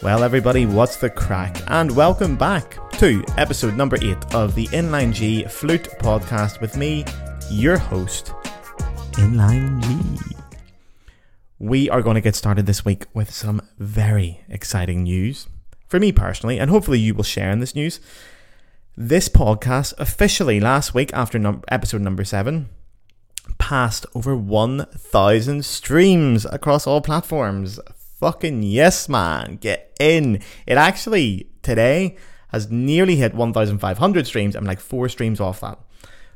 Well, everybody, what's the crack? And welcome back to episode number eight of the Inline G Flute Podcast with me, your host, Inline G. We are going to get started this week with some very exciting news for me personally, and hopefully you will share in this news. This podcast officially last week, after num- episode number seven, passed over 1,000 streams across all platforms fucking yes, man. Get in. It actually today has nearly hit 1,500 streams. I'm like four streams off that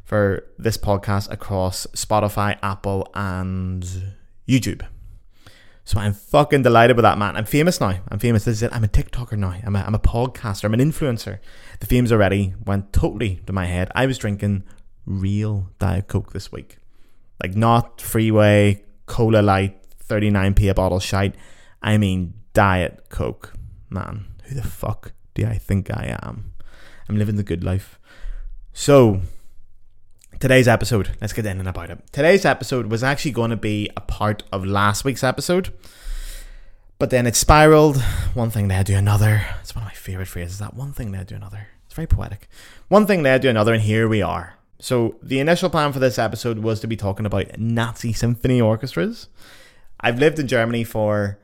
for this podcast across Spotify, Apple, and YouTube. So I'm fucking delighted with that, man. I'm famous now. I'm famous. This is it. I'm a TikToker now. I'm a, I'm a podcaster. I'm an influencer. The fame's already went totally to my head. I was drinking real Diet Coke this week. Like not freeway, cola light, 39p a bottle shite. I mean, Diet Coke. Man, who the fuck do I think I am? I'm living the good life. So, today's episode, let's get in and about it. Today's episode was actually going to be a part of last week's episode, but then it spiraled. One thing led to another. It's one of my favorite phrases that one thing led to another. It's very poetic. One thing led to another, and here we are. So, the initial plan for this episode was to be talking about Nazi symphony orchestras. I've lived in Germany for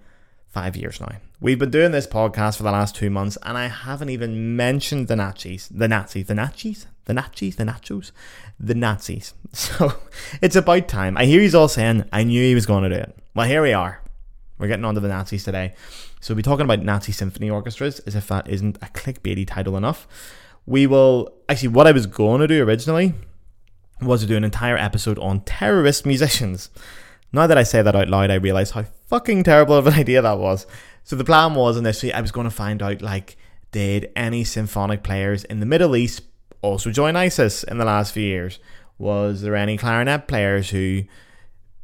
five years now. We've been doing this podcast for the last two months, and I haven't even mentioned the Nazis, the Nazis, the Nazis, the Nazis, the Nachos, the Nazis. So it's about time. I hear he's all saying, I knew he was going to do it. Well, here we are. We're getting on to the Nazis today. So we'll be talking about Nazi symphony orchestras, as if that isn't a clickbaity title enough. We will actually, what I was going to do originally was to do an entire episode on terrorist musicians. Now that I say that out loud, I realize how fucking terrible of an idea that was. So the plan was initially I was going to find out like did any symphonic players in the Middle East also join ISIS in the last few years? Was there any clarinet players who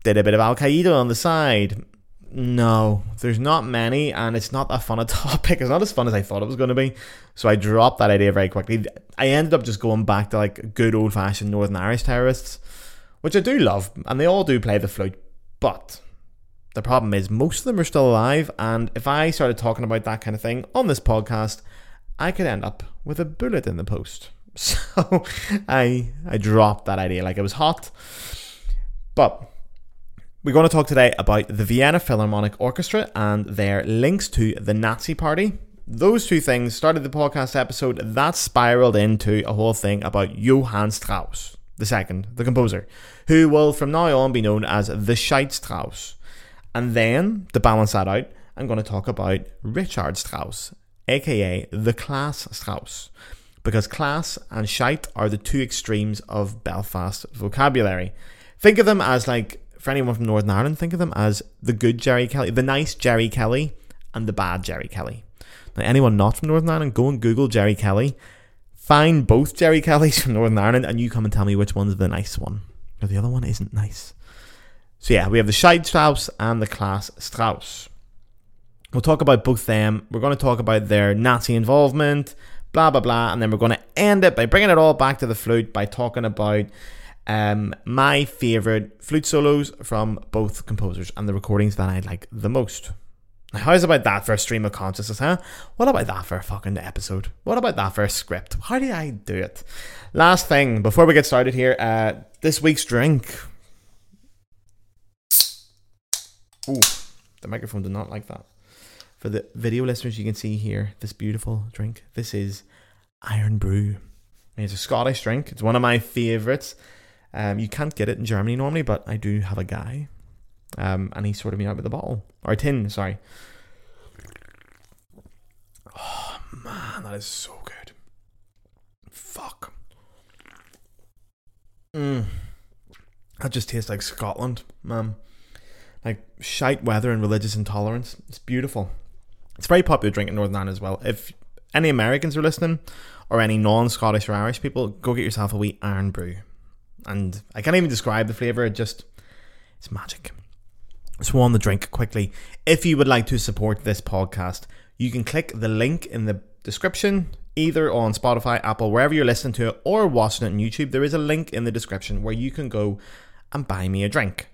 did a bit of Al Qaeda on the side? No, there's not many, and it's not that fun a topic. It's not as fun as I thought it was going to be. So I dropped that idea very quickly. I ended up just going back to like good old fashioned Northern Irish terrorists, which I do love, and they all do play the flute. But the problem is, most of them are still alive, and if I started talking about that kind of thing on this podcast, I could end up with a bullet in the post. So I I dropped that idea like it was hot. But we're going to talk today about the Vienna Philharmonic Orchestra and their links to the Nazi Party. Those two things started the podcast episode that spiraled into a whole thing about Johann Strauss, the second, the composer, who will from now on be known as the Shite Strauss. And then, to balance that out, I'm going to talk about Richard Strauss, aka the Class Strauss, because class and shite are the two extremes of Belfast vocabulary. Think of them as like, for anyone from Northern Ireland, think of them as the good Jerry Kelly, the nice Jerry Kelly, and the bad Jerry Kelly. Now, anyone not from Northern Ireland, go and Google Jerry Kelly, find both Jerry Kellys from Northern Ireland, and you come and tell me which one's the nice one. Or the other one isn't nice. So yeah, we have the Shite Strauss and the Class Strauss. We'll talk about both them. We're going to talk about their Nazi involvement, blah blah blah, and then we're going to end it by bringing it all back to the flute by talking about um, my favorite flute solos from both composers and the recordings that I like the most. How's about that for a stream of consciousness, huh? What about that for a fucking episode? What about that for a script? How did I do it? Last thing, before we get started here, uh, this week's drink. Ooh, the microphone did not like that. For the video listeners, you can see here this beautiful drink. This is Irn-Bru. It's a Scottish drink. It's one of my favourites. Um, you can't get it in Germany normally, but I do have a guy, um, and he sorted me out with a bottle or a tin. Sorry. Oh man, that is so good. Fuck. Mm. That just tastes like Scotland, man like shite weather and religious intolerance. It's beautiful. It's very popular drink in Northern Ireland as well. If any Americans are listening, or any non-Scottish or Irish people, go get yourself a wee Irn-Bru. And I can't even describe the flavour. It just it's magic. So on the drink quickly. If you would like to support this podcast, you can click the link in the description, either on Spotify, Apple, wherever you're listening to it, or watching it on YouTube. There is a link in the description where you can go and buy me a drink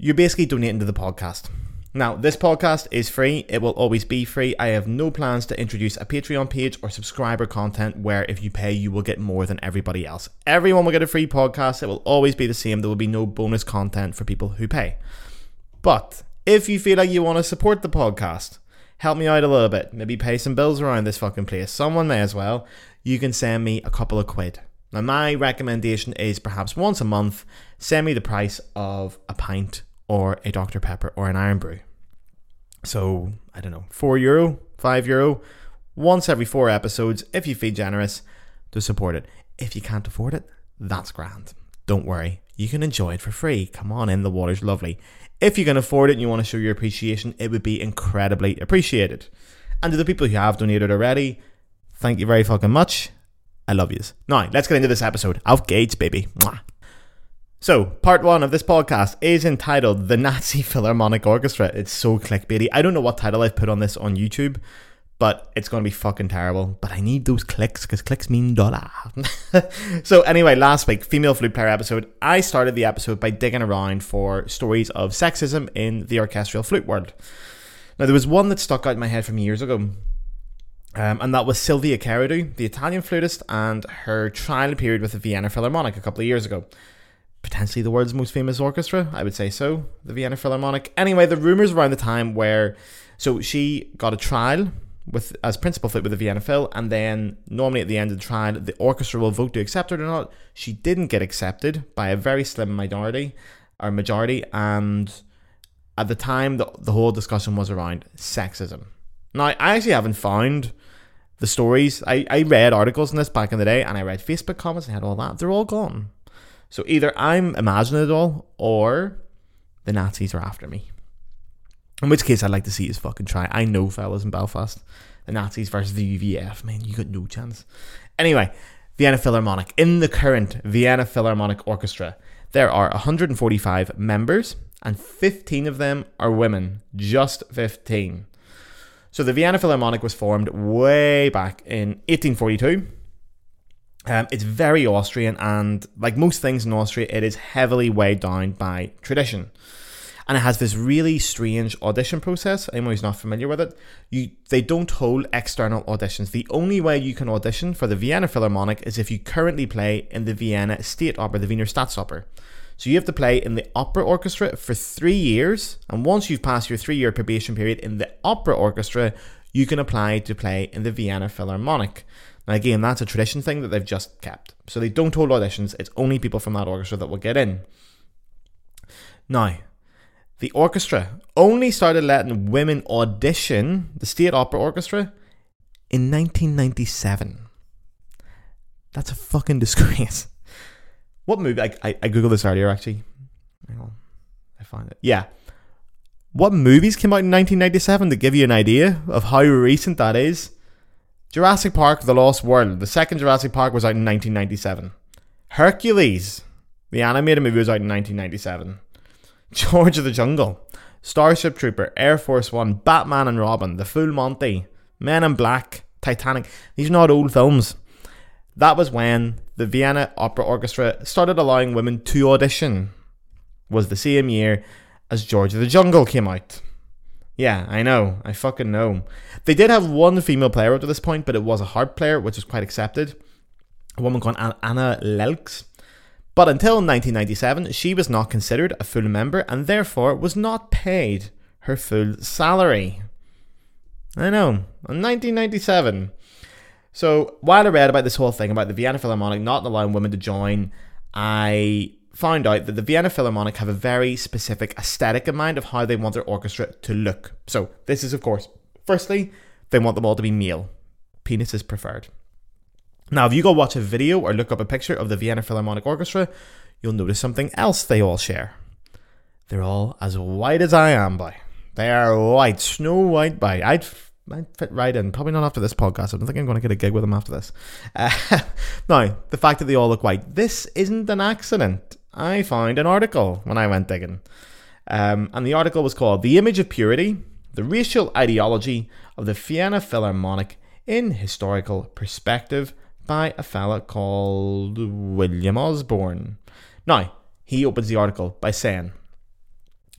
you're basically donating to the podcast. Now, this podcast is free. It will always be free. I have no plans to introduce a Patreon page or subscriber content where if you pay, you will get more than everybody else. Everyone will get a free podcast. It will always be the same. There will be no bonus content for people who pay. But if you feel like you want to support the podcast, help me out a little bit, maybe pay some bills around this fucking place, someone may as well, you can send me a couple of quid. Now, my recommendation is perhaps once a month, send me the price of a pint or a Dr. Pepper or an Irn-Bru. So, I don't know, 4 euro, 5 euro, once every four episodes, if you feel generous, to support it. If you can't afford it, that's grand. Don't worry, you can enjoy it for free. Come on in, the water's lovely. If you can afford it and you want to show your appreciation, it would be incredibly appreciated. And to the people who have donated already, thank you very fucking much. I love yous. Now, let's get into this episode. Auf geht's, baby. Mwah. So, part one of this podcast is entitled The Nazi Philharmonic Orchestra. It's so clickbaity. I don't know what title I've put on this on YouTube, but it's going to be fucking terrible. But I need those clicks because clicks mean dollar. so, anyway, last week, female flute player episode, I started the episode by digging around for stories of sexism in the orchestral flute world. Now, there was one that stuck out in my head from years ago. Um, and that was Silvia Careddu, the Italian flutist, and her trial period with the Vienna Philharmonic a couple of years ago potentially the world's most famous orchestra. I would say so, the Vienna Philharmonic. Anyway, the rumors around the time where so she got a trial with as principal flute with the Vienna Phil, and then normally at the end of the trial, the orchestra will vote to accept her or not. She didn't get accepted by a very slim minority or majority, and at the time, the, the whole discussion was around sexism. Now, I actually haven't found the stories. I, I read articles on this back in the day, and I read Facebook comments and had all that. They're all gone. So either I'm imagining it all or the Nazis are after me. In which case, I'd like to see his fucking try. I know, fellas in Belfast, the Nazis versus the UVF, man, you got no chance. Anyway, Vienna Philharmonic. In the current Vienna Philharmonic Orchestra, there are 145 members, and 15 of them are women. Just 15. So the Vienna Philharmonic was formed way back in 1842 um, it's very Austrian, and like most things in Austria, it is heavily weighed down by tradition. And it has this really strange audition process. Anyone who's not familiar with it, you they don't hold external auditions. The only way you can audition for the Vienna Philharmonic is if you currently play in the Vienna State Opera, the Wiener Staatsoper. So you have to play in the opera orchestra for three years, and once you've passed your three-year probation period in the opera orchestra, you can apply to play in the Vienna Philharmonic. And again, that's a tradition thing that they've just kept. So they don't hold auditions, it's only people from that orchestra that will get in. Now, the orchestra only started letting women audition the State Opera Orchestra in 1997. That's a fucking disgrace. What movie? I, I, I googled this earlier actually. Hang on. I found it. Yeah. What movies came out in 1997 to give you an idea of how recent that is? Jurassic Park The Lost World. The second Jurassic Park was out in 1997. Hercules, the animated movie, was out in 1997. George of the Jungle, Starship Trooper, Air Force One, Batman and Robin, The Full Monty, Men in Black, Titanic. These are not old films. That was when the Vienna Opera Orchestra started allowing women to audition. Was the same year as George of the Jungle came out. Yeah, I know. I fucking know. They did have one female player up to this point, but it was a harp player, which was quite accepted. A woman called Anna Lelkes. But until 1997, she was not considered a full member and therefore was not paid her full salary. I know. In 1997. So while I read about this whole thing about the Vienna Philharmonic not allowing women to join, I found out that the Vienna Philharmonic have a very specific aesthetic in mind of how they want their orchestra to look. So, this is, of course, firstly, they want them all to be male. Penis is preferred. Now, if you go watch a video or look up a picture of the Vienna Philharmonic Orchestra, you'll notice something else they all share. They're all as white as I am, boy. They are white, snow white, boy. I'd I'd fit right in. Probably not after this podcast. I don't think I'm going to get a gig with them after this. Uh, now, the fact that they all look white, this isn't an accident. I found an article when I went digging. Um, and the article was called The Image of Purity The Racial Ideology of the Vienna Philharmonic in Historical Perspective by a fella called William Osborne. Now, he opens the article by saying,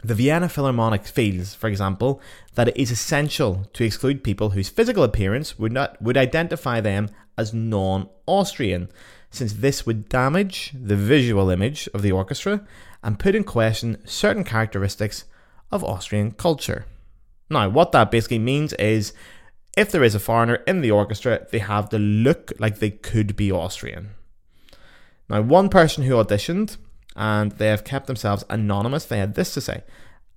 The Vienna Philharmonic feels, for example, that it is essential to exclude people whose physical appearance would not would identify them as non-Austrian, since this would damage the visual image of the orchestra and put in question certain characteristics of Austrian culture. Now, what that basically means is if there is a foreigner in the orchestra, they have to look like they could be Austrian. Now, one person who auditioned and they have kept themselves anonymous. They had this to say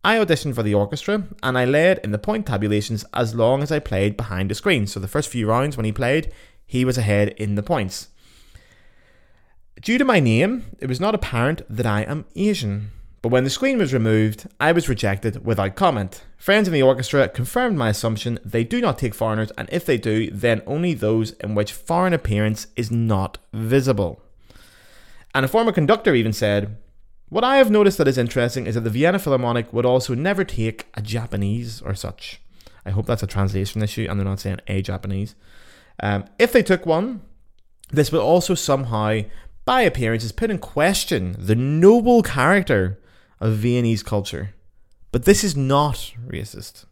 I auditioned for the orchestra and I led in the point tabulations as long as I played behind the screen. So the first few rounds when he played, he was ahead in the points. Due to my name, it was not apparent that I am Asian. But when the screen was removed, I was rejected without comment. Friends in the orchestra confirmed my assumption they do not take foreigners, and if they do, then only those in which foreign appearance is not visible. And a former conductor even said, What I have noticed that is interesting is that the Vienna Philharmonic would also never take a Japanese or such. I hope that's a translation issue and they're not saying a Japanese. Um, if they took one, this would also somehow, by appearances, put in question the noble character of Viennese culture. But this is not racist.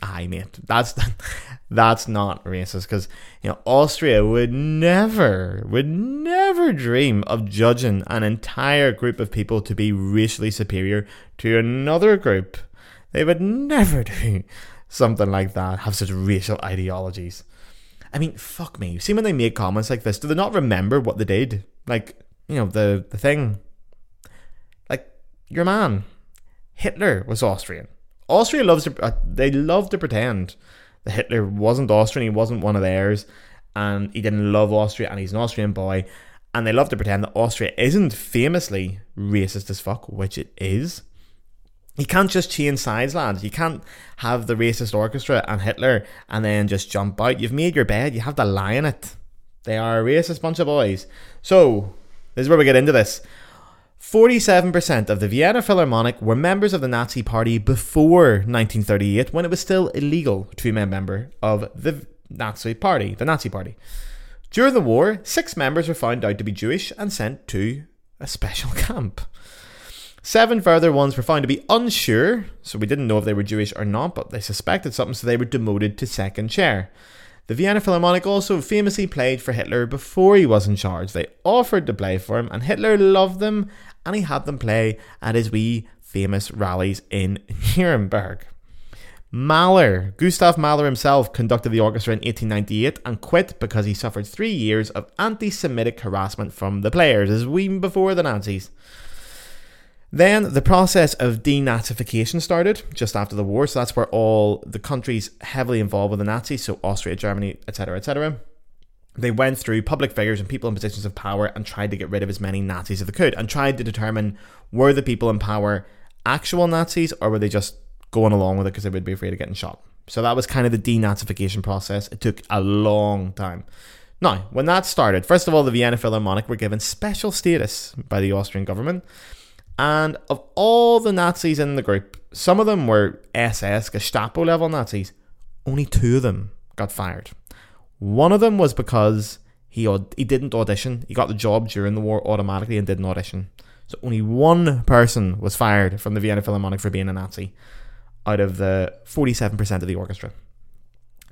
Aye, mate, that's that's not racist because you know Austria would never would never dream of judging an entire group of people to be racially superior to another group. They would never do something like that. Have such racial ideologies. I mean, fuck me. You see when they make comments like this, do they not remember what they did? Like you know the the thing. Like your man, Hitler was Austrian Austria loves to uh, they love to pretend that Hitler wasn't Austrian, he wasn't one of theirs, and he didn't love Austria, and he's an Austrian boy, and they love to pretend that Austria isn't famously racist as fuck, which it is. You can't just change sides, lads. You can't have the racist orchestra and Hitler and then just jump out. You've made your bed, you have to lie in it. They are a racist bunch of boys. So, this is where we get into this. 47% of the Vienna Philharmonic were members of the Nazi Party before 1938 when it was still illegal to be a member of the Nazi Party, the Nazi Party. During the war, six members were found out to be Jewish and sent to a special camp. Seven further ones were found to be unsure, so we didn't know if they were Jewish or not, but they suspected something, so they were demoted to second chair. The Vienna Philharmonic also famously played for Hitler before he was in charge. They offered to play for him, and Hitler loved them and he had them play at his wee famous rallies in Nuremberg. Mahler, Gustav Mahler himself, conducted the orchestra in 1898 and quit because he suffered three years of anti Semitic harassment from the players, as even before the Nazis. Then the process of denazification started just after the war, so that's where all the countries heavily involved with the Nazis, so Austria, Germany, etc., etc., they went through public figures and people in positions of power and tried to get rid of as many Nazis as they could and tried to determine were the people in power actual Nazis or were they just going along with it because they would be afraid of getting shot. So that was kind of the denazification process. It took a long time. Now, when that started, first of all, the Vienna Philharmonic were given special status by the Austrian government. And of all the Nazis in the group, some of them were SS, Gestapo level Nazis. Only two of them got fired. One of them was because he he didn't audition. He got the job during the war automatically and didn't audition. So only one person was fired from the Vienna Philharmonic for being a Nazi out of the 47% of the orchestra.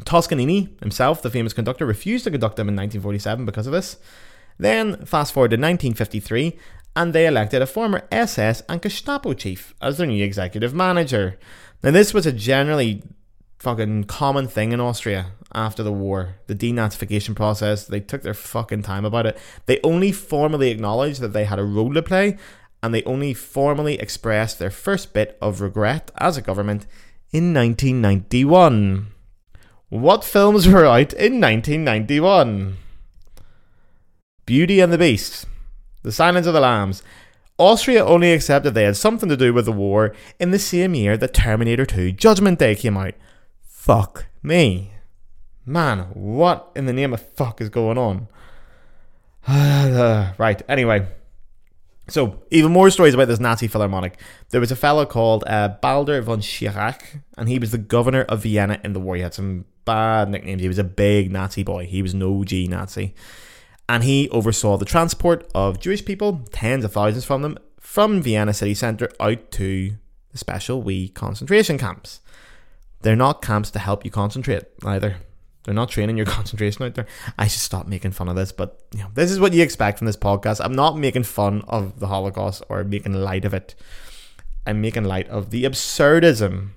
Toscanini himself, the famous conductor, refused to conduct them in 1947 because of this. Then, fast forward to 1953, and they elected a former SS and Gestapo chief as their new executive manager. Now, this was a generally fucking common thing in Austria after the war. The denazification process, they took their fucking time about it. They only formally acknowledged that they had a role to play and they only formally expressed their first bit of regret as a government in 1991. What films were out in 1991? Beauty and the Beast, The Silence of the Lambs. Austria only accepted they had something to do with the war in the same year that Terminator 2 Judgment Day came out. Fuck me. Man, what in the name of fuck is going on? right, anyway. So, even more stories about this Nazi Philharmonic. There was a fellow called uh, Baldur von Schirach, and he was the governor of Vienna in the war. He had some bad nicknames. He was a big Nazi boy. He was no OG Nazi. And he oversaw the transport of Jewish people, tens of thousands from them, from Vienna city centre out to the special wee concentration camps. They're not camps to help you concentrate either. They're not training your concentration out there. I should stop making fun of this, but you know, this is what you expect from this podcast. I'm not making fun of the Holocaust or making light of it. I'm making light of the absurdism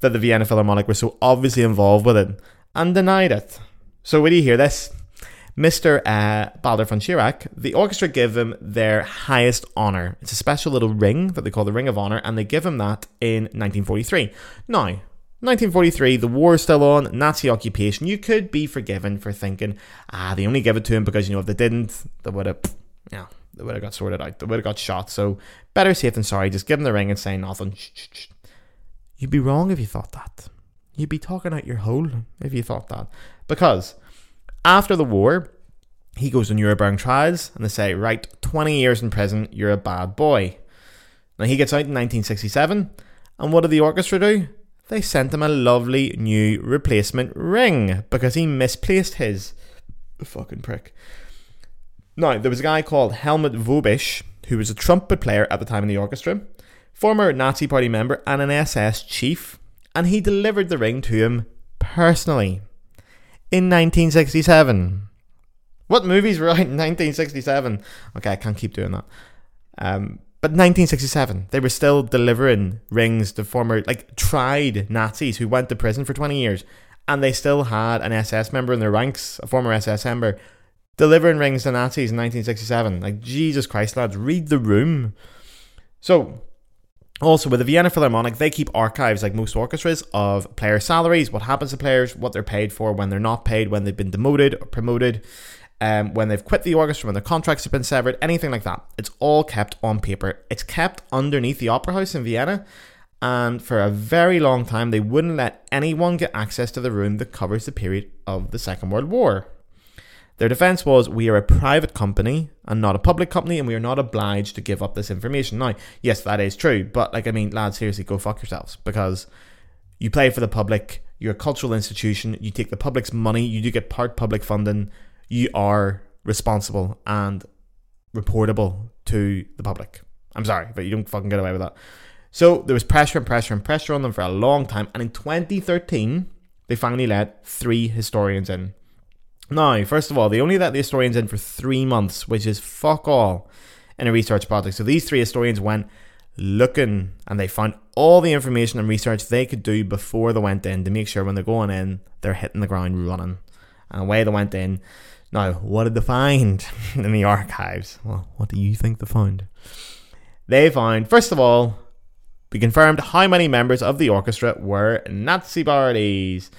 that the Vienna Philharmonic were so obviously involved with it and denied it. So, when you hear this, Mr. Uh, Baldur von Schirach, the orchestra give him their highest honour. It's a special little ring that they call the Ring of Honour, and they give him that in 1943. Now, 1943, the war is still on, Nazi occupation. You could be forgiven for thinking, ah, they only give it to him because, you know, if they didn't, they would have, yeah, they would have got sorted out. They would have got shot. So, better safe than sorry. Just give him the ring and say nothing. Shh, shh, shh. You'd be wrong if you thought that. You'd be talking out your hole if you thought that. Because after the war, he goes to Nuremberg trials and they say, right, 20 years in prison, you're a bad boy. Now he gets out in 1967, and what did the orchestra do? they sent him a lovely new replacement ring because he misplaced his. Fucking prick. Now, there was a guy called Helmut Wobisch, who was a trumpet player at the time in the orchestra, former Nazi Party member, and an SS chief, and he delivered the ring to him personally in 1967. What movies were out in 1967? Okay, I can't keep doing that. Um, but 1967, they were still delivering rings to former, like, tried Nazis who went to prison for 20 years. And they still had an SS member in their ranks, a former SS member, delivering rings to Nazis in 1967. Like, Jesus Christ, lads, read the room. So, also with the Vienna Philharmonic, they keep archives, like most orchestras, of player salaries, what happens to players, what they're paid for, when they're not paid, when they've been demoted or promoted um, when they've quit the orchestra, when their contracts have been severed, anything like that. It's all kept on paper. It's kept underneath the Opera House in Vienna. And for a very long time, they wouldn't let anyone get access to the room that covers the period of the Second World War. Their defense was we are a private company and not a public company, and we are not obliged to give up this information. Now, yes, that is true, but like, I mean, lads, seriously, go fuck yourselves because you play for the public, you're a cultural institution, you take the public's money, you do get part public funding you are responsible and reportable to the public. I'm sorry, but you don't fucking get away with that. So there was pressure and pressure and pressure on them for a long time, and in 2013, they finally let three historians in. Now, first of all, they only let the historians in for three months, which is fuck all in a research project. So these three historians went looking and they found all the information and research they could do before they went in to make sure when they're going in, they're hitting the ground running. And away they went in. Now, what did they find in the archives? Well, what do you think they found? They found, first of all, we confirmed how many members of the orchestra were Nazi parties.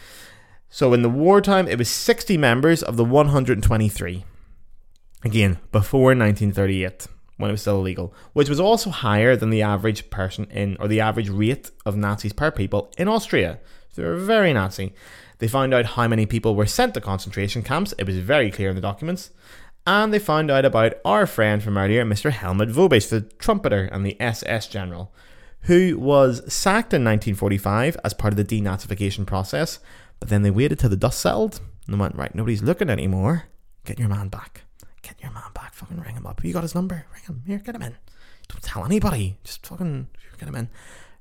So in the wartime, it was 60 members of the 123. Again, before 1938, when it was still illegal, which was also higher than the average person in, or the average rate of Nazis per people in Austria. So they were very Nazi. They found out how many people were sent to concentration camps, it was very clear in the documents. And they found out about our friend from earlier, Mr. Helmut Wobisch, the trumpeter and the SS general, who was sacked in 1945 as part of the denazification process. But then they waited till the dust settled and went, right, nobody's looking anymore. Get your man back. Get your man back. Fucking ring him up. You got his number. Ring him. Here, get him in. Don't tell anybody. Just fucking get him in.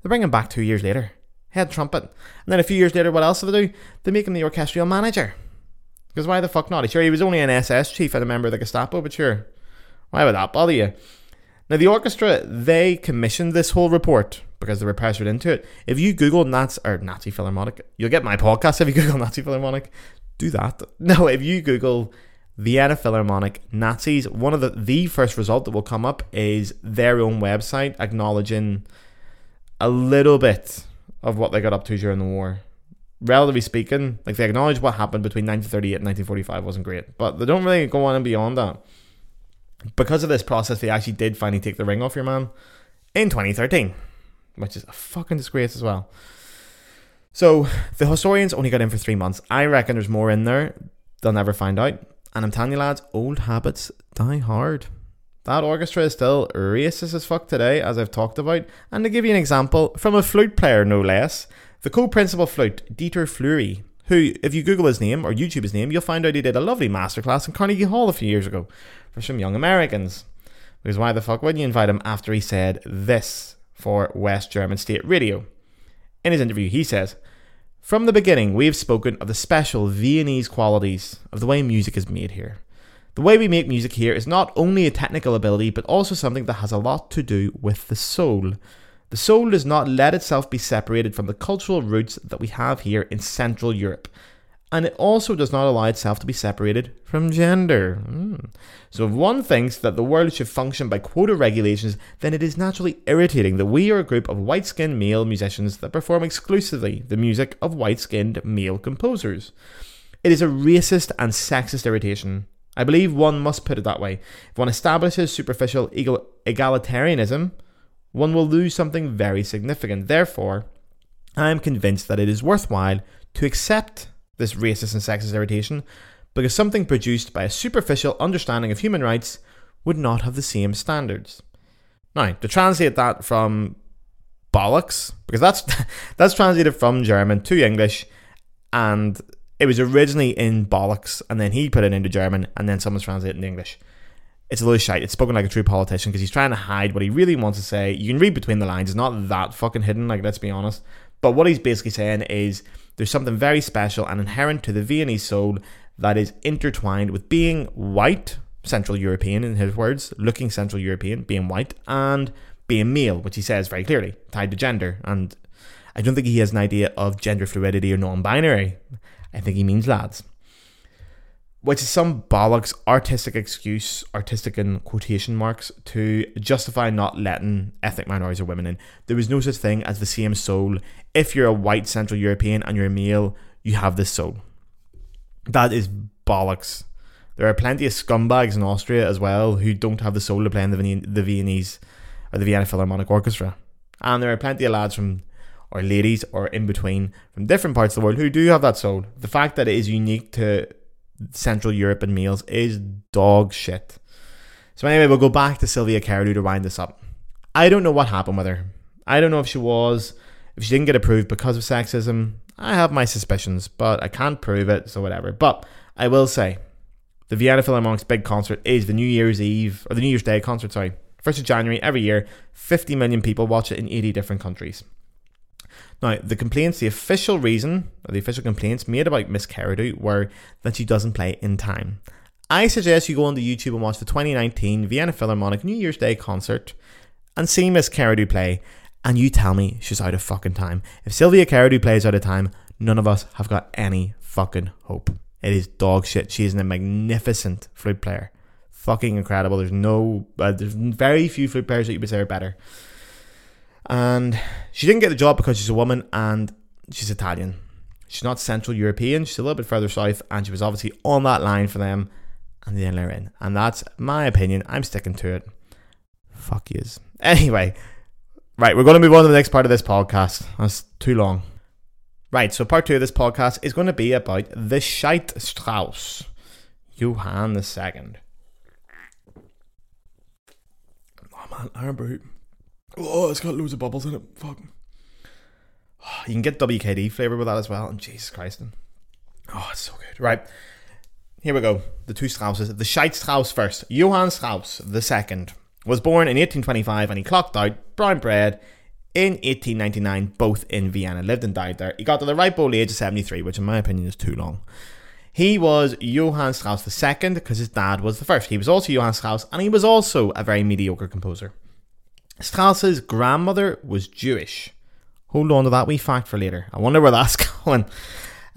They bring him back two years later head trumpet. And then a few years later, what else do they do? They make him the orchestral manager. Because why the fuck not? Sure, he was only an SS chief and a member of the Gestapo, but sure, why would that bother you? Now, the orchestra, they commissioned this whole report because they were pressured into it. If you Google Nazi, or Nazi Philharmonic, you'll get my podcast if you Google Nazi Philharmonic. Do that. No, if you Google Vienna Philharmonic Nazis, one of the, the first result that will come up is their own website acknowledging a little bit of what they got up to during the war. Relatively speaking, like they acknowledge what happened between 1938 and 1945 wasn't great, but they don't really go on and beyond that. Because of this process, they actually did finally take the ring off your man in 2013, which is a fucking disgrace as well. So the historians only got in for three months. I reckon there's more in there. They'll never find out. And I'm telling you, lads, old habits die hard. That orchestra is still racist as fuck today, as I've talked about. And to give you an example, from a flute player no less, the co principal flute, Dieter Flury, who, if you Google his name or YouTube his name, you'll find out he did a lovely masterclass in Carnegie Hall a few years ago for some young Americans. Because why the fuck wouldn't you invite him after he said this for West German State Radio. In his interview, he says, From the beginning, we have spoken of the special Viennese qualities of the way music is made here. The way we make music here is not only a technical ability, but also something that has a lot to do with the soul. The soul does not let itself be separated from the cultural roots that we have here in Central Europe. And it also does not allow itself to be separated from gender. Mm. So, if one thinks that the world should function by quota regulations, then it is naturally irritating that we are a group of white skinned male musicians that perform exclusively the music of white skinned male composers. It is a racist and sexist irritation. I believe one must put it that way. If one establishes superficial egalitarianism, one will lose something very significant. Therefore, I am convinced that it is worthwhile to accept this racist and sexist irritation because something produced by a superficial understanding of human rights would not have the same standards. Now, to translate that from bollocks, because that's that's translated from German to English, and it was originally in bollocks, and then he put it into German, and then someone's translated in English. It's a little shite. It's spoken like a true politician because he's trying to hide what he really wants to say. You can read between the lines. It's not that fucking hidden, like let's be honest. But what he's basically saying is there's something very special and inherent to the Viennese soul that is intertwined with being white, Central European in his words, looking Central European, being white, and being male, which he says very clearly, tied to gender. And I don't think he has an idea of gender fluidity or non binary. I think he means lads which is some bollocks artistic excuse, artistic in quotation marks, to justify not letting ethnic minorities or women in. There is no such thing as the same soul. If you're a white Central European and you're a male, you have this soul. That is bollocks. There are plenty of scumbags in Austria as well who don't have the soul to play in the, the Viennese or the Vienna Philharmonic Orchestra. And there are plenty of lads from or ladies or in between from different parts of the world who do have that soul. The fact that it is unique to Central Europe and meals is dog shit. So anyway, we'll go back to Silvia Careddu to wind this up. I don't know what happened with her. I don't know if she was, if she didn't get approved because of sexism. I have my suspicions, but I can't prove it, so whatever. But I will say, the Vienna Philharmonic's big concert is the New Year's Eve, or the New Year's Day concert, sorry. 1st of January every year, 50 million people watch it in 80 different countries. Now, the complaints, the official reason, or the official complaints made about Miss Careddu were that she doesn't play in time. I suggest you go onto YouTube and watch the 2019 Vienna Philharmonic New Year's Day concert and see Miss Careddu play, and you tell me she's out of fucking time. If Silvia Careddu plays out of time, none of us have got any fucking hope. It is dog shit. She is a magnificent flute player. Fucking incredible. There's no, uh, there's very few flute players that you would say are better. And she didn't get the job because she's a woman and she's Italian. She's not Central European, she's a little bit further south, and she was obviously on that line for them, and they didn't let her in. And that's my opinion. I'm sticking to it. Fuck yous. Anyway, right, we're going to move on to the next part of this podcast. That's too long. Right, so part two of this podcast is going to be about the Shite Strauss, Johann II. Oh man, I remember Oh, it's got loads of bubbles in it. Fuck. Ah, you can get WKD flavour with that as well. And Jesus Christ. Oh, it's so good. Right. Here we go. The two Strausses. The Shite Strauss first. Johann Strauss the second was born in 1825 and he clocked out brown bread in 1899, both in Vienna. Lived and died there. He got to the ripe old age of 73, which in my opinion is too long. He was Johann Strauss II because his dad was the first. He was also Johann Strauss and he was also a very mediocre composer. Strauss's grandmother was Jewish. Hold on to that wee fact for later. I wonder where that's going.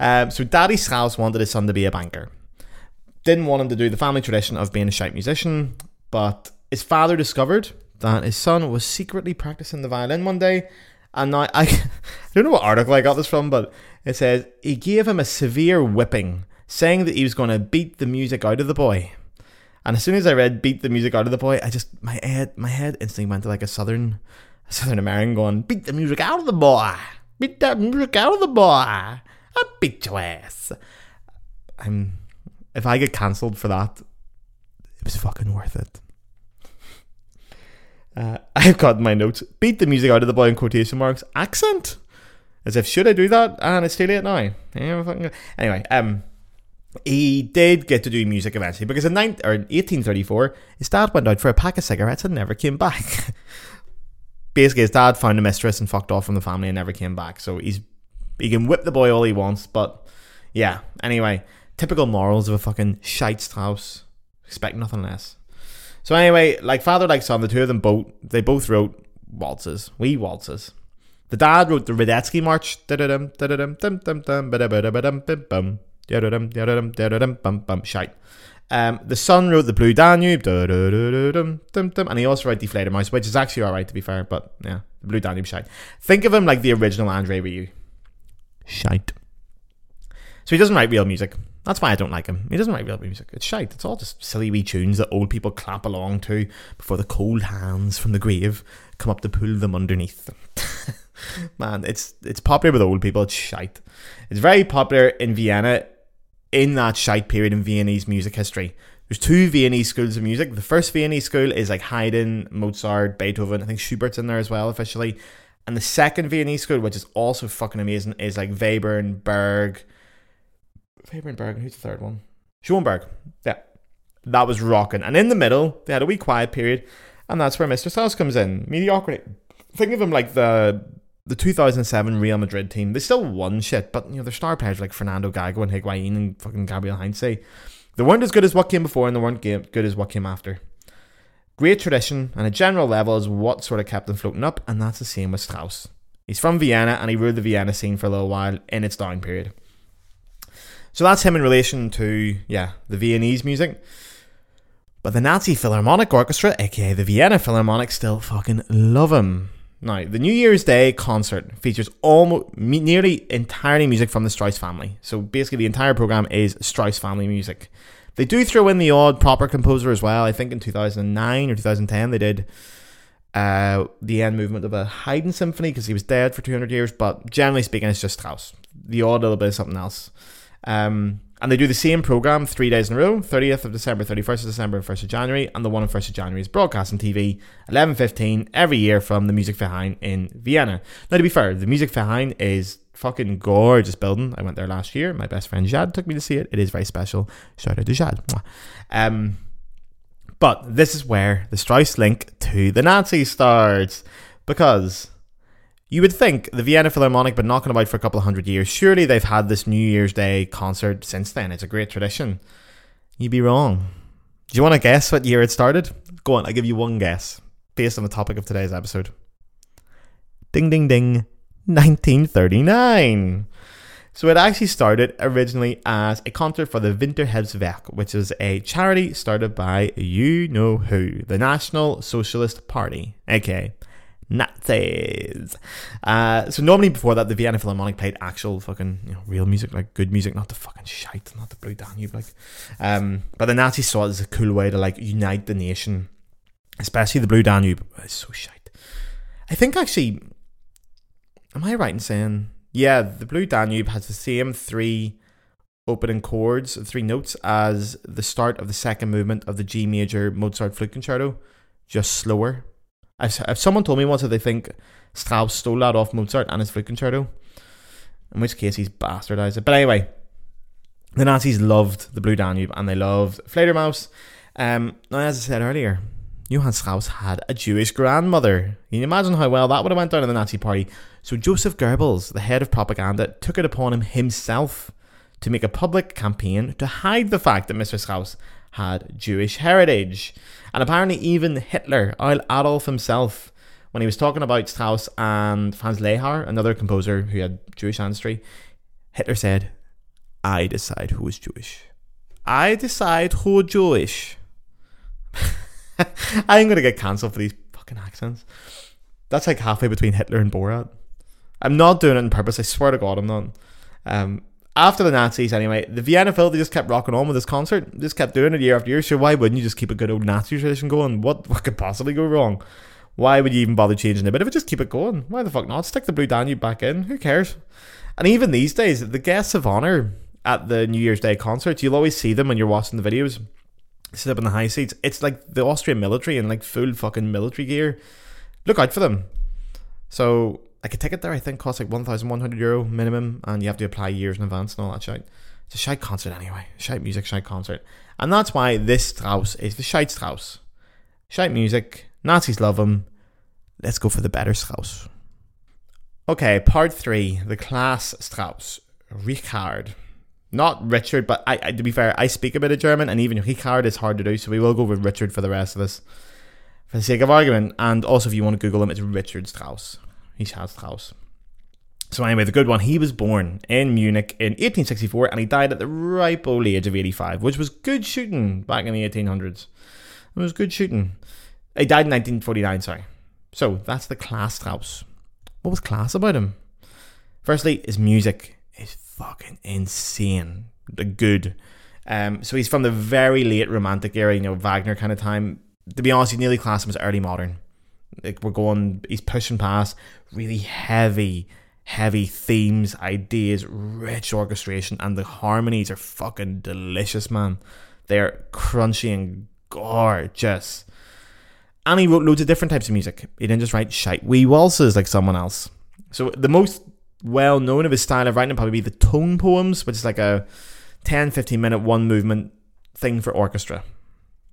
Um, so, Daddy Strauss wanted his son to be a banker. Didn't want him to do the family tradition of being a shite musician, but his father discovered that his son was secretly practicing the violin one day. And now, I, I don't know what article I got this from, but it says he gave him a severe whipping, saying that he was going to beat the music out of the boy. And as soon as I read "beat the music out of the boy," I just my head my head instantly went to like a southern a southern American going, "Beat the music out of the boy, beat that music out of the boy, I beat your ass." I'm if I get cancelled for that, it was fucking worth it. Uh, I've got my notes. Beat the music out of the boy in quotation marks. Accent, as if should I do that? And it's too late now. Anyway, um he did get to do music eventually because in 19, or 1834, his dad went out for a pack of cigarettes and never came back. basically his dad found a mistress and fucked off from the family and never came back. So he's he can whip the boy all he wants, but yeah. Anyway, typical morals of a fucking shite Strauss. Expect nothing less. So anyway, like father like son, the two of them both they both wrote waltzes, wee waltzes. The dad wrote the Radetzky March. Shite. Um, the son wrote the Blue Danube, and he also wrote Die Fledermaus, which is actually alright to be fair, but yeah, the Blue Danube shite. Think of him like the original Andre Rieu. Shite. So he doesn't write real music. That's why I don't like him. He doesn't write real music. It's shite. It's all just silly wee tunes that old people clap along to before the cold hands from the grave come up to pull them underneath. Man, it's it's popular with old people. It's shite. It's very popular in Vienna in that shite period in Viennese music history. There's two Viennese schools of music. The first Viennese school is like Haydn, Mozart, Beethoven. I think Schubert's in there as well officially. And the second Viennese school, which is also fucking amazing, is like Webern, Berg. Webern, Berg. Who's the third one? Schoenberg. Yeah, that was rocking. And in the middle, they had a wee quiet period, and that's where Mr. Strauss comes in. Mediocrity. Think of him like the the 2007 Real Madrid team, they still won shit, but you know their star players like Fernando Gago and Higuain and fucking Gabriel Heinze, they weren't as good as what came before and they weren't good as what came after. Great tradition and a general level is what sort of kept them floating up, and that's the same with Strauss. He's from Vienna and he ruled the Vienna scene for a little while in its down period. So that's him in relation to, yeah, the Viennese music. But the Nazi Philharmonic Orchestra, aka the Vienna Philharmonic, still fucking love him. Now, the New Year's Day concert features almost nearly entirely music from the Strauss family. So basically, the entire program is Strauss family music. They do throw in the odd proper composer as well. I think in 2009 or 2010 they did uh, the end movement of a Haydn symphony because he was dead for 200 years. But generally speaking, it's just Strauss. The odd little bit of something else. Um, and they do the same program three days in a row 30th of December, 31st of December, 1st of January, and the one on 1st of January is broadcast on TV 11.15 every year from the Musikverein in Vienna. Now, to be fair, the Musikverein is fucking gorgeous building. I went there last year. My best friend Jad took me to see it. It is very special. Shout out to Jad. Um, but this is where the Strauss link to the Nazis starts because you would think the Vienna Philharmonic been knocking about for a couple of hundred years. Surely they've had this New Year's Day concert since then. It's a great tradition. You'd be wrong. Do you want to guess what year it started? Go on, I'll give you one guess based on the topic of today's episode. Ding ding ding. 1939. So it actually started originally as a concert for the Winterhilfswerk, which is a charity started by you know who, the National Socialist Party, aka Nazis. Uh, so normally before that, the Vienna Philharmonic played actual fucking you know, real music, like good music, not the fucking shite, not the Blue Danube, like. Um, but the Nazis saw it as a cool way to like unite the nation, especially the Blue Danube. It's so shite. I think actually, am I right in saying yeah, the Blue Danube has the same three opening chords, three notes as the start of the second movement of the G major Mozart flute concerto, just slower if, if someone told me once that they think Strauss stole that off Mozart and his flute concerto, in which case he's bastardized it. But anyway, the Nazis loved the Blue Danube and they loved Fledermaus. Um, now, as I said earlier, Johann Strauss had a Jewish grandmother. Can you imagine how well that would have went down in the Nazi party? So Joseph Goebbels, the head of propaganda, took it upon him himself to make a public campaign to hide the fact that Mr. Strauss had Jewish heritage. And apparently, even Hitler, Adolf himself, when he was talking about Strauss and Franz Lehár, another composer who had Jewish ancestry, Hitler said, I decide who is Jewish. I decide who Jewish. I'm going to get cancelled for these fucking accents. That's like halfway between Hitler and Borat. I'm not doing it on purpose. I swear to God, I'm not. Um, after the Nazis, anyway, the Vienna Phil, they just kept rocking on with this concert. Just kept doing it year after year. So why wouldn't you just keep a good old Nazi tradition going? What what could possibly go wrong? Why would you even bother changing it? But if it just keep it going, why the fuck not? Stick the Blue Danube back in. Who cares? And even these days, the guests of honor at the New Year's Day concerts, you'll always see them when you're watching the videos. Sit up in the high seats. It's like the Austrian military in like full fucking military gear. Look out for them. So like a ticket there, I think costs like one thousand one hundred euro minimum, and you have to apply years in advance and all that shit. It's a shite concert anyway, shite music, shite concert, and that's why this Strauss is the shite Strauss. Shite music, Nazis love him, let's go for the better Strauss. Okay, part three, the class Strauss, Richard. Not Richard, but I, I, to be fair, I speak a bit of German, and even Richard is hard to do, so we will go with Richard for the rest of this, for the sake of argument. And also, if you want to Google him, it's Richard Strauss. Richard Strauss. So anyway, the good one. He was born in Munich in 1864, and he died at the ripe old age of 85, which was good shooting back in the 1800s. It was good shooting. He died in 1949. Sorry. So that's the class Strauss. What was class about him? Firstly, his music is fucking insane. The good. Um, so he's from the very late Romantic era, you know, Wagner kind of time. To be honest, he nearly class him as early modern. Like we're going, he's pushing past really heavy, heavy themes, ideas, rich orchestration, and the harmonies are fucking delicious, man. They're crunchy and gorgeous. And he wrote loads of different types of music. He didn't just write shite wee waltzes like someone else. So the most well known of his style of writing would probably be the tone poems, which is like a 10, 15 minute one movement thing for orchestra.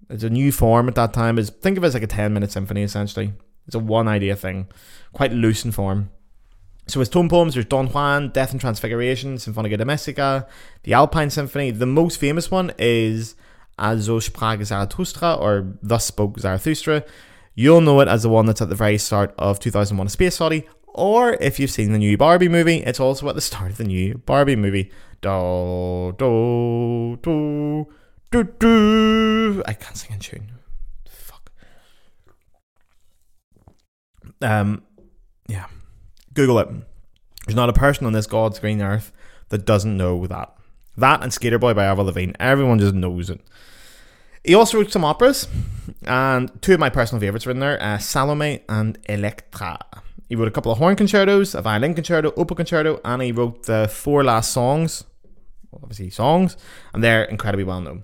It's a new form at that time. Is think of it as like a 10 minute symphony essentially. It's a one idea thing, quite loose in form. So his tone poems, there's Don Juan, Death and Transfiguration, Sinfonia Domestica, the Alpine Symphony. The most famous one is Also sprach Zarathustra, or Thus Spoke Zarathustra. You'll know it as the one that's at the very start of 2001 A Space Odyssey, or if you've seen the new Barbie movie, it's also at the start of the new Barbie movie. Do, do, do, do, do. I can't sing in tune. Fuck. Um, yeah. Google it. There's not a person on this God's green earth that doesn't know that. That and Skater Boy by Avril Lavigne. Everyone just knows it. He also wrote some operas, and two of my personal favourites were in there uh, Salome and Elektra. He wrote a couple of horn concertos, a violin concerto, oboe concerto, and he wrote the four last songs, obviously songs, and they're incredibly well known.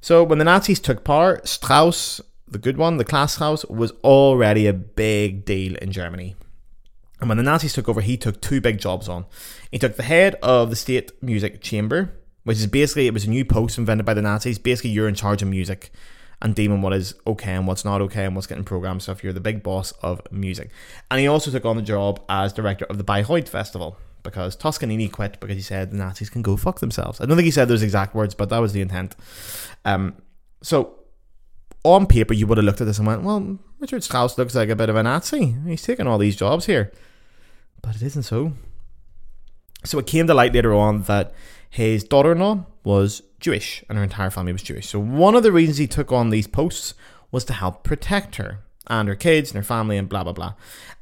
So when the Nazis took power, Strauss, the good one, the class Strauss, was already a big deal in Germany. And when the Nazis took over, he took two big jobs on. He took the head of the state music chamber, which is basically it was a new post invented by the Nazis. Basically, you're in charge of music and deeming what is okay and what's not okay and what's getting programmed stuff. You're the big boss of music. And he also took on the job as director of the Bayreuth Festival because Toscanini quit because he said the Nazis can go fuck themselves. I don't think he said those exact words, but that was the intent. Um, so on paper, you would have looked at this and went, well, Richard Strauss looks like a bit of a Nazi. He's taking all these jobs here. But it isn't so. So it came to light later on that his daughter in law was Jewish and her entire family was Jewish. So one of the reasons he took on these posts was to help protect her and her kids and her family and blah blah blah.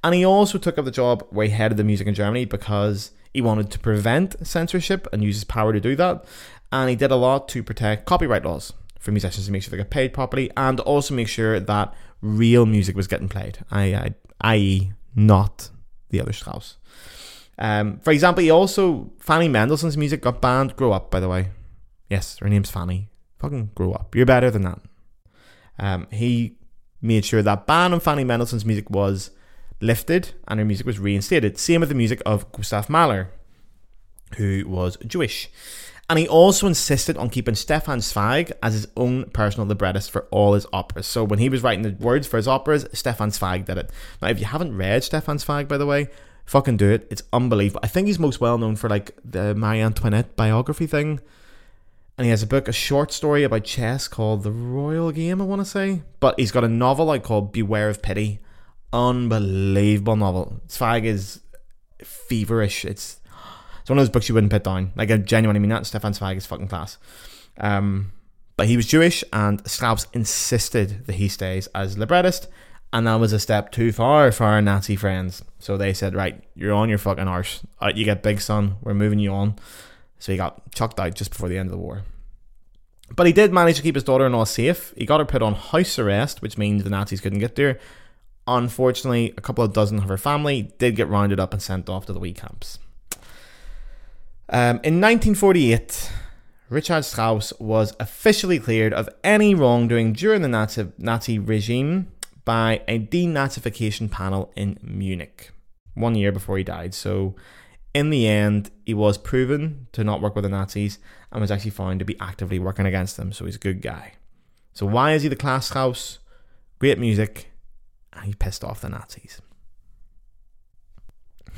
And he also took up the job where he headed the music in Germany because he wanted to prevent censorship and use his power to do that. And he did a lot to protect copyright laws for musicians to make sure they get paid properly and also make sure that real music was getting played, i.e., not the other Strauss. Um, for example, he also Fanny Mendelssohn's music got banned. Grow up, by the way. Yes, her name's Fanny. Fucking grow up. You're better than that. Um, he made sure that ban on Fanny Mendelssohn's music was lifted and her music was reinstated. Same with the music of Gustav Mahler, who was Jewish. And he also insisted on keeping Stefan Zweig as his own personal librettist for all his operas. So when he was writing the words for his operas, Stefan Zweig did it. Now, if you haven't read Stefan Zweig, by the way, fucking do it. It's unbelievable. I think he's most well known for like the Marie Antoinette biography thing. And he has a book, a short story about chess called The Royal Game, I want to say. But he's got a novel like called Beware of Pity. Unbelievable novel. Zweig is feverish. It's it's one of those books you wouldn't put down. Like I genuinely mean that. Stefan Zweig is fucking class. Um, but he was Jewish, and Strauss insisted that he stays as librettist, and that was a step too far for our Nazi friends. So they said, "Right, you're on your fucking arse. Right, you get big, son. We're moving you on." So he got chucked out just before the end of the war. But he did manage to keep his daughter-in-law safe. He got her put on house arrest, which means the Nazis couldn't get there. Unfortunately, a couple of dozen of her family did get rounded up and sent off to the wee camps. Um, in 1948, Richard Strauss was officially cleared of any wrongdoing during the Nazi, Nazi regime by a denazification panel in Munich, one year before he died. So, in the end, he was proven to not work with the Nazis and was actually found to be actively working against them. So, he's a good guy. So, why is he the class house? Great music and he pissed off the Nazis.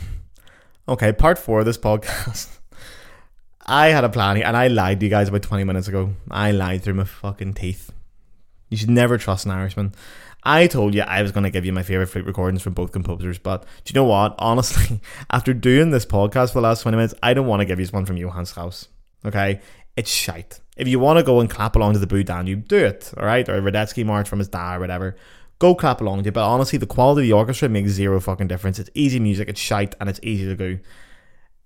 okay, part four of this podcast. I had a plan and I lied to you guys about 20 minutes ago. I lied through my fucking teeth. You should never trust an Irishman. I told you I was going to give you my favourite flute recordings from both composers, but do you know what? Honestly, after doing this podcast for the last 20 minutes, I don't want to give you this one from Johann Strauss. Okay? It's shite. If you want to go and clap along to the Blue Danube, do it, alright? Or a Radetzky March from his dad or whatever. Go clap along to it. But honestly, the quality of the orchestra makes zero fucking difference. It's easy music, it's shite, and it's easy to do.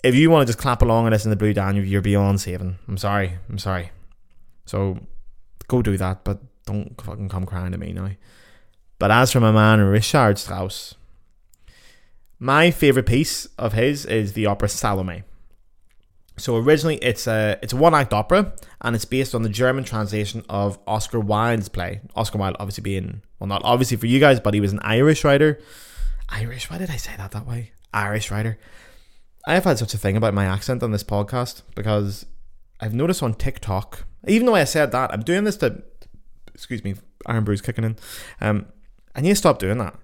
If you want to just clap along and listen to Blue Danube, you're beyond saving. I'm sorry. I'm sorry. So go do that, but don't fucking come crying to me now. But as for my man Richard Strauss, my favourite piece of his is the opera Salome. So originally it's a it's a one act opera and it's based on the German translation of Oscar Wilde's play. Oscar Wilde obviously being well not obviously for you guys, but he was an Irish writer. Irish, why did I say that that way? Irish writer. I have had such a thing about my accent on this podcast because I've noticed on TikTok, even though I said that, I'm doing this to excuse me, Irn-Bru's kicking in. Um, I need to stop doing that.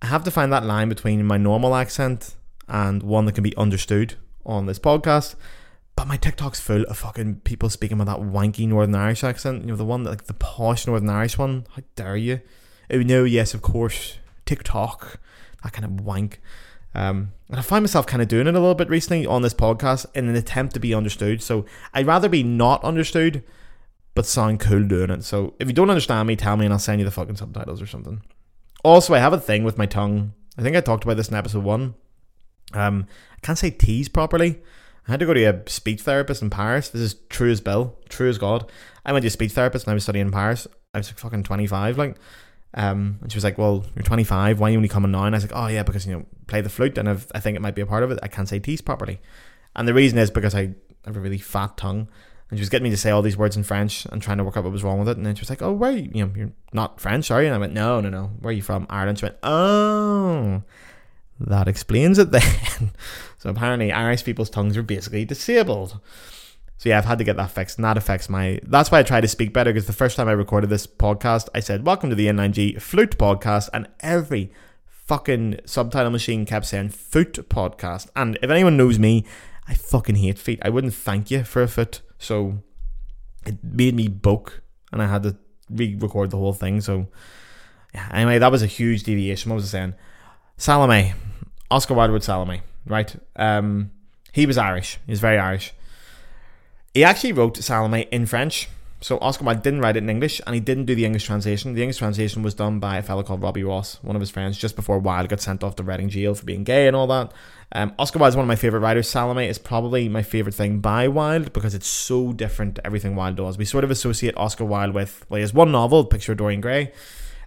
I have to find that line between my normal accent and one that can be understood on this podcast. But my TikTok's full of fucking people speaking with that wanky Northern Irish accent. You know, the one that, like the posh Northern Irish one. How dare you? Oh no, yes, of course. TikTok. That kind of wank. Um, and I find myself kind of doing it a little bit recently on this podcast in an attempt to be understood. So I'd rather be not understood, but sound cool doing it. So if you don't understand me, tell me and I'll send you the fucking subtitles or something. Also, I have a thing with my tongue. I think I talked about this in episode one. Um, I can't say tease properly. I had to go to a speech therapist in Paris. This is true as Bill, true as God. I went to a speech therapist and I was studying in Paris. I was like fucking 25, like. Um, and she was like, "Well, you're 25. Why are you only coming now?" And I was like, "Oh yeah, because you know, play the flute, and I've, I think it might be a part of it. I can't say T's properly, and the reason is because I have a really fat tongue, and she was getting me to say all these words in French and trying to work out what was wrong with it. And then she was like, "Oh, where you? you know, you're not French, are you?" And I went, "No, no, no. Where are you from? Ireland." She went, "Oh, that explains it then." so apparently, Irish people's tongues are basically disabled. So yeah, I've had to get that fixed, and that affects my. That's why I try to speak better. Because the first time I recorded this podcast, I said, "Welcome to the Inline G Flute Podcast," and every fucking subtitle machine kept saying "Foot Podcast." And if anyone knows me, I fucking hate feet. I wouldn't thank you for a foot. So it made me book, and I had to re-record the whole thing. So yeah. Anyway, that was a huge deviation. What was I saying? Salome, Oscar Wilde Salome, right? Um, he was Irish. He was very Irish. He actually wrote Salome in French. So Oscar Wilde didn't write it in English, and he didn't do the English translation. The English translation was done by a fellow called Robbie Ross, one of his friends, just before Wilde got sent off to Reading jail for being gay and all that. Um, Oscar Wilde is one of my favorite writers. Salome is probably my favorite thing by Wilde because it's so different to everything Wilde does. We sort of associate Oscar Wilde with well, he has one novel, Picture of Dorian Gray,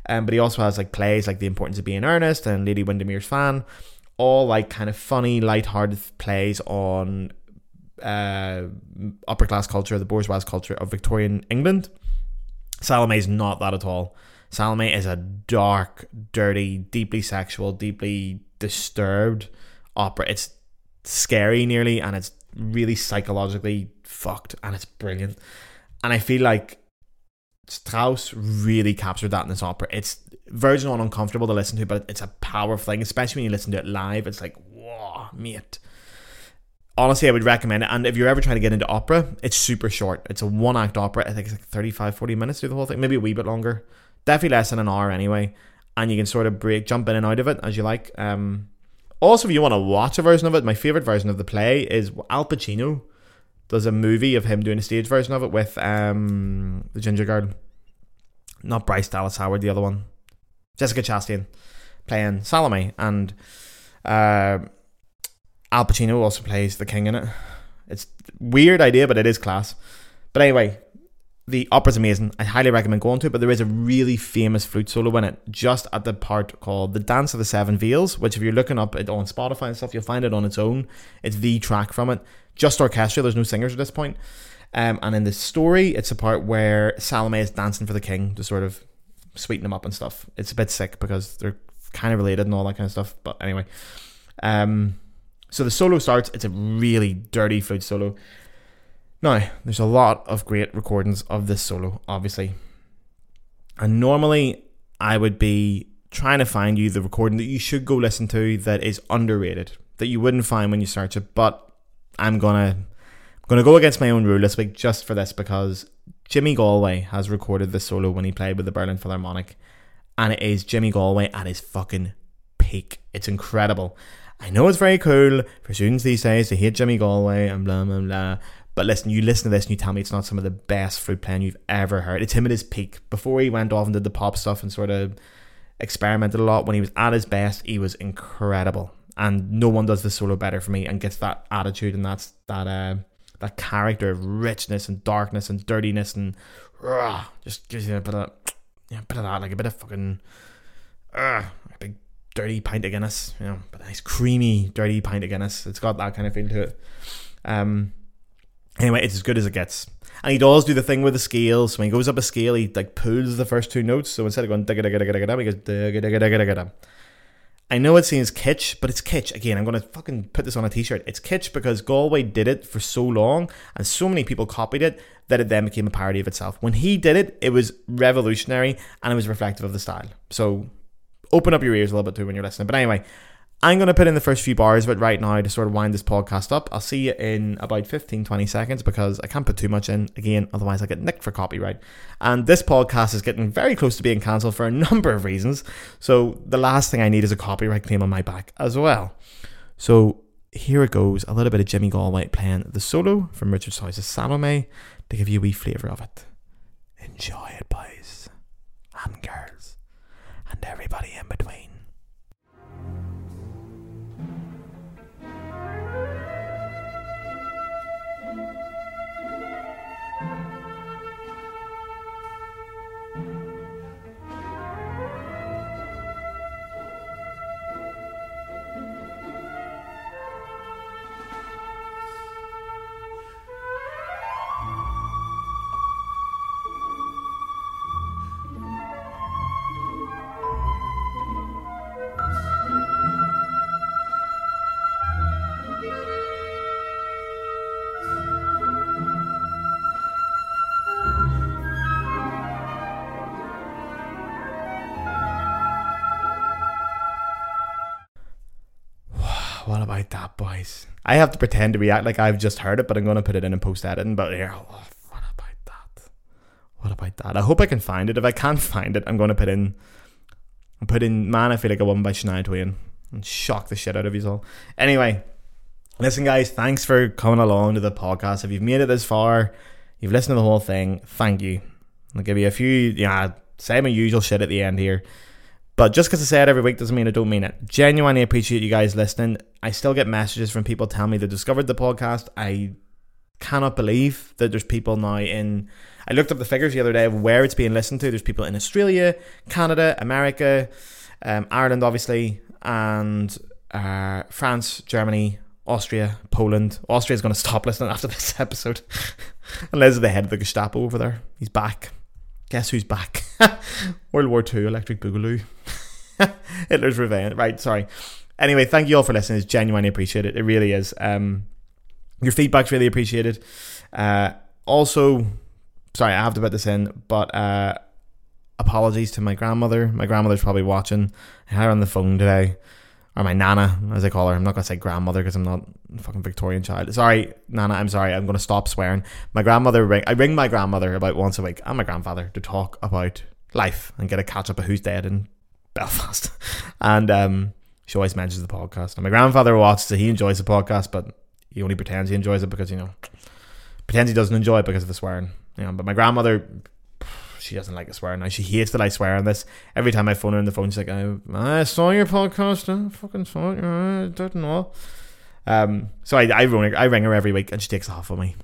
um, but he also has like plays like The Importance of Being Earnest and Lady Windermere's Fan, all like kind of funny, light-hearted plays on uh, upper class culture, the bourgeois culture of Victorian England. Salome is not that at all. Salome is a dark, dirty, deeply sexual, deeply disturbed opera. It's scary nearly, and it's really psychologically fucked, and it's brilliant. And I feel like Strauss really captured that in this opera. It's virgin on uncomfortable to listen to, but it's a powerful thing, especially when you listen to it live. It's like, whoa, mate honestly, I would recommend it. And if you're ever trying to get into opera, it's super short. It's a one act opera. I think it's like 35, 40 minutes through the whole thing, maybe a wee bit longer. Definitely less than an hour anyway. And you can sort of break, jump in and out of it as you like. Um, also, if you want to watch a version of it, my favorite version of the play is Al Pacino. There's a movie of him doing a stage version of it with um, the Ginger Girl. Not Bryce Dallas Howard, the other one. Jessica Chastain playing Salome. And. Uh, Al Pacino also plays the king in it. It's weird idea, but it is class. But anyway, the opera's amazing. I highly recommend going to it. But there is a really famous flute solo in it, just at the part called "The Dance of the Seven Veils," which, if you're looking up it on Spotify and stuff, you'll find it on its own. It's the track from it, just orchestra. There's no singers at this point. Um, and in the story, it's a part where Salome is dancing for the king to sort of sweeten him up and stuff. It's a bit sick because they're kind of related and all that kind of stuff. But anyway, um, so the solo starts, it's a really dirty flute solo. Now, there's a lot of great recordings of this solo, obviously. And normally I would be trying to find you the recording that you should go listen to that is underrated that you wouldn't find when you search it. But I'm gonna gonna go against my own rule this week just for this because Jimmy Galway has recorded the solo when he played with the Berlin Philharmonic, and it is Jimmy Galway at his fucking peak. It's incredible. I know it's very cool for students these days to hate Jimmy Galway and blah blah blah. But listen, you listen to this and you tell me it's not some of the best flute playing you've ever heard. It's him at his peak. Before he went off and did the pop stuff and sort of experimented a lot, when he was at his best, he was incredible. And no one does the solo better for me and gets that attitude and that's that uh, that character of richness and darkness and dirtiness and uh, just gives you a bit of yeah, a bit of that, like a bit of fucking uh, a big dirty pint of Guinness, you know, but nice creamy dirty pint of Guinness. It's got that kind of feel to it. Um, anyway, it's as good as it gets. And he does do the thing with the scales. When he goes up a scale, he like pulls the first two notes. So instead of going digga digga digga digga, he goes digga digga digga digga digga. I know it seems kitsch, but it's kitsch. Again, I'm gonna fucking put this on a t-shirt. It's kitsch because Galway did it for so long, and so many people copied it that it then became a parody of itself. When he did it, it was revolutionary and it was reflective of the style. So open up your ears a little bit too when you're listening. But anyway, I'm going to put in the first few bars it right now to sort of wind this podcast up. I'll see you in about 15, 20 seconds because I can't put too much in again, otherwise I get nicked for copyright. And this podcast is getting very close to being cancelled for a number of reasons. So the last thing I need is a copyright claim on my back as well. So here it goes a little bit of Jimmy Galway playing the solo from Richard Strauss's Salome to give you a wee flavour of it. Enjoy it, boys and girls, and everybody in between. I have to pretend to react like I've just heard it, but I'm going to put it in and post editing. But yeah, oh, what about that? What about that? I hope I can find it. If I can't find it, I'm going to put in, put in, man, I feel like a woman by Shania Twain and shock the shit out of you all. Anyway, listen, guys, thanks for coming along to the podcast. If you've made it this far, you've listened to the whole thing, thank you. I'll give you a few, yeah, say my usual shit at the end here. But just because I say it every week doesn't mean I don't mean it. Genuinely appreciate you guys listening. I still get messages from people telling me they discovered the podcast. I cannot believe that there's people now in. I looked up the figures the other day of where it's being listened to. There's people in Australia, Canada, America, um, Ireland, obviously, and uh, France, Germany, Austria, Poland. Austria is going to stop listening after this episode. Unless the head of the Gestapo over there. He's back. Guess who's back? World War II, Electric Boogaloo. Hitler's Revenge. Right, sorry. Anyway, thank you all for listening. It's genuinely appreciated. It really is. Um, your feedback's really appreciated. Uh, also, sorry, I have to put this in, but uh, apologies to my grandmother. My grandmother's probably watching. I had her on the phone today. Or my nana, as I call her. I'm not to say grandmother because I'm not a fucking Victorian child. Sorry, nana, I'm sorry. I'm to stop swearing. My grandmother, ring, I ring my grandmother about once a week and my grandfather to talk about life and get a catch up of who's dead in Belfast. and um, she always mentions the podcast. And my grandfather watches it. He enjoys the podcast, but he only pretends he enjoys it because, you know, pretends he doesn't enjoy it because of the swearing. You know, but my grandmother she doesn't like the swearing now. She hates that I swear on this. Every time I phone her on the phone, she's like, I, I saw your podcast. I fucking saw it. I don't know. Um, so I, I, ring her, I ring her every week and she takes off on me.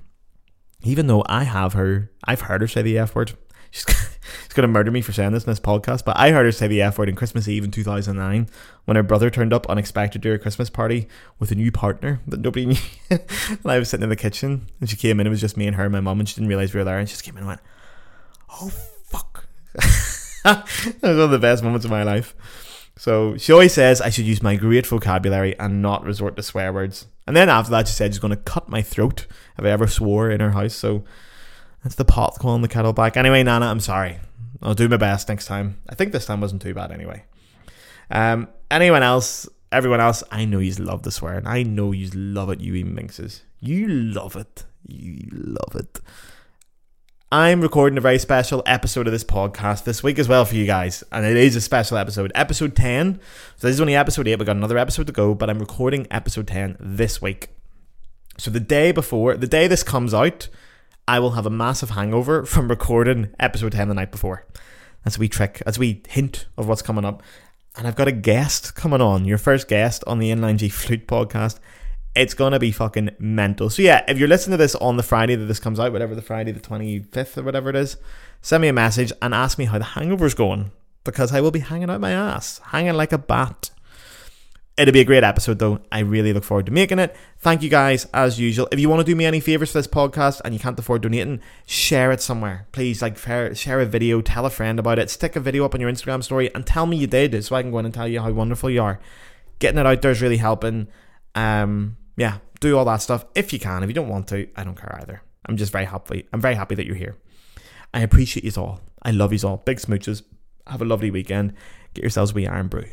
Even though I have her, I've heard her say the F word. She's, she's going to murder me for saying this in this podcast, but I heard her say the F word in Christmas Eve in 2009 when her brother turned up unexpected to her Christmas party with a new partner that nobody knew. and I was sitting in the kitchen and she came in. It was just me and her and my mum, and she didn't realize we were there. And she just came in and went, oh fuck. that was one of the best moments of my life. So she always says I should use my great vocabulary and not resort to swear words. And then after that, she said she's going to cut my throat if I ever swore in her house. So that's the pot calling the kettle back. Anyway, Nana, I'm sorry. I'll do my best next time. I think this time wasn't too bad anyway. Um, anyone else, everyone else, I know you love the swearing. I know you love it, you minxes. You love it. You love it. I'm recording a very special episode of this podcast this week as well for you guys, and it is a special episode, episode 10. So this is only episode 8, we got another episode to go, but I'm recording episode 10 this week. So the day before, the day this comes out, I will have a massive hangover from recording episode 10 the night before. That's a wee trick, that's a wee hint of what's coming up. And I've got a guest coming on, your first guest on the Inline G Flute podcast it's gonna be fucking mental. So yeah, if you're listening to this on the Friday that this comes out, whatever the Friday the 25th or whatever it is, send me a message and ask me how the hangover's going because I will be hanging out my ass, hanging like a bat. It'll be a great episode though. I really look forward to making it. Thank you guys as usual. If you want to do me any favors for this podcast and you can't afford donating, share it somewhere. Please like share a video, tell a friend about it, stick a video up on your Instagram story and tell me you did it so I can go in and tell you how wonderful you are. Getting it out there is really helping. Um, yeah, do all that stuff if you can. If you don't want to, I don't care either. I'm just very happy. I'm very happy that you're here. I appreciate you all. I love you all. Big smooches. Have a lovely weekend. Get yourselves a wee Irn-Bru.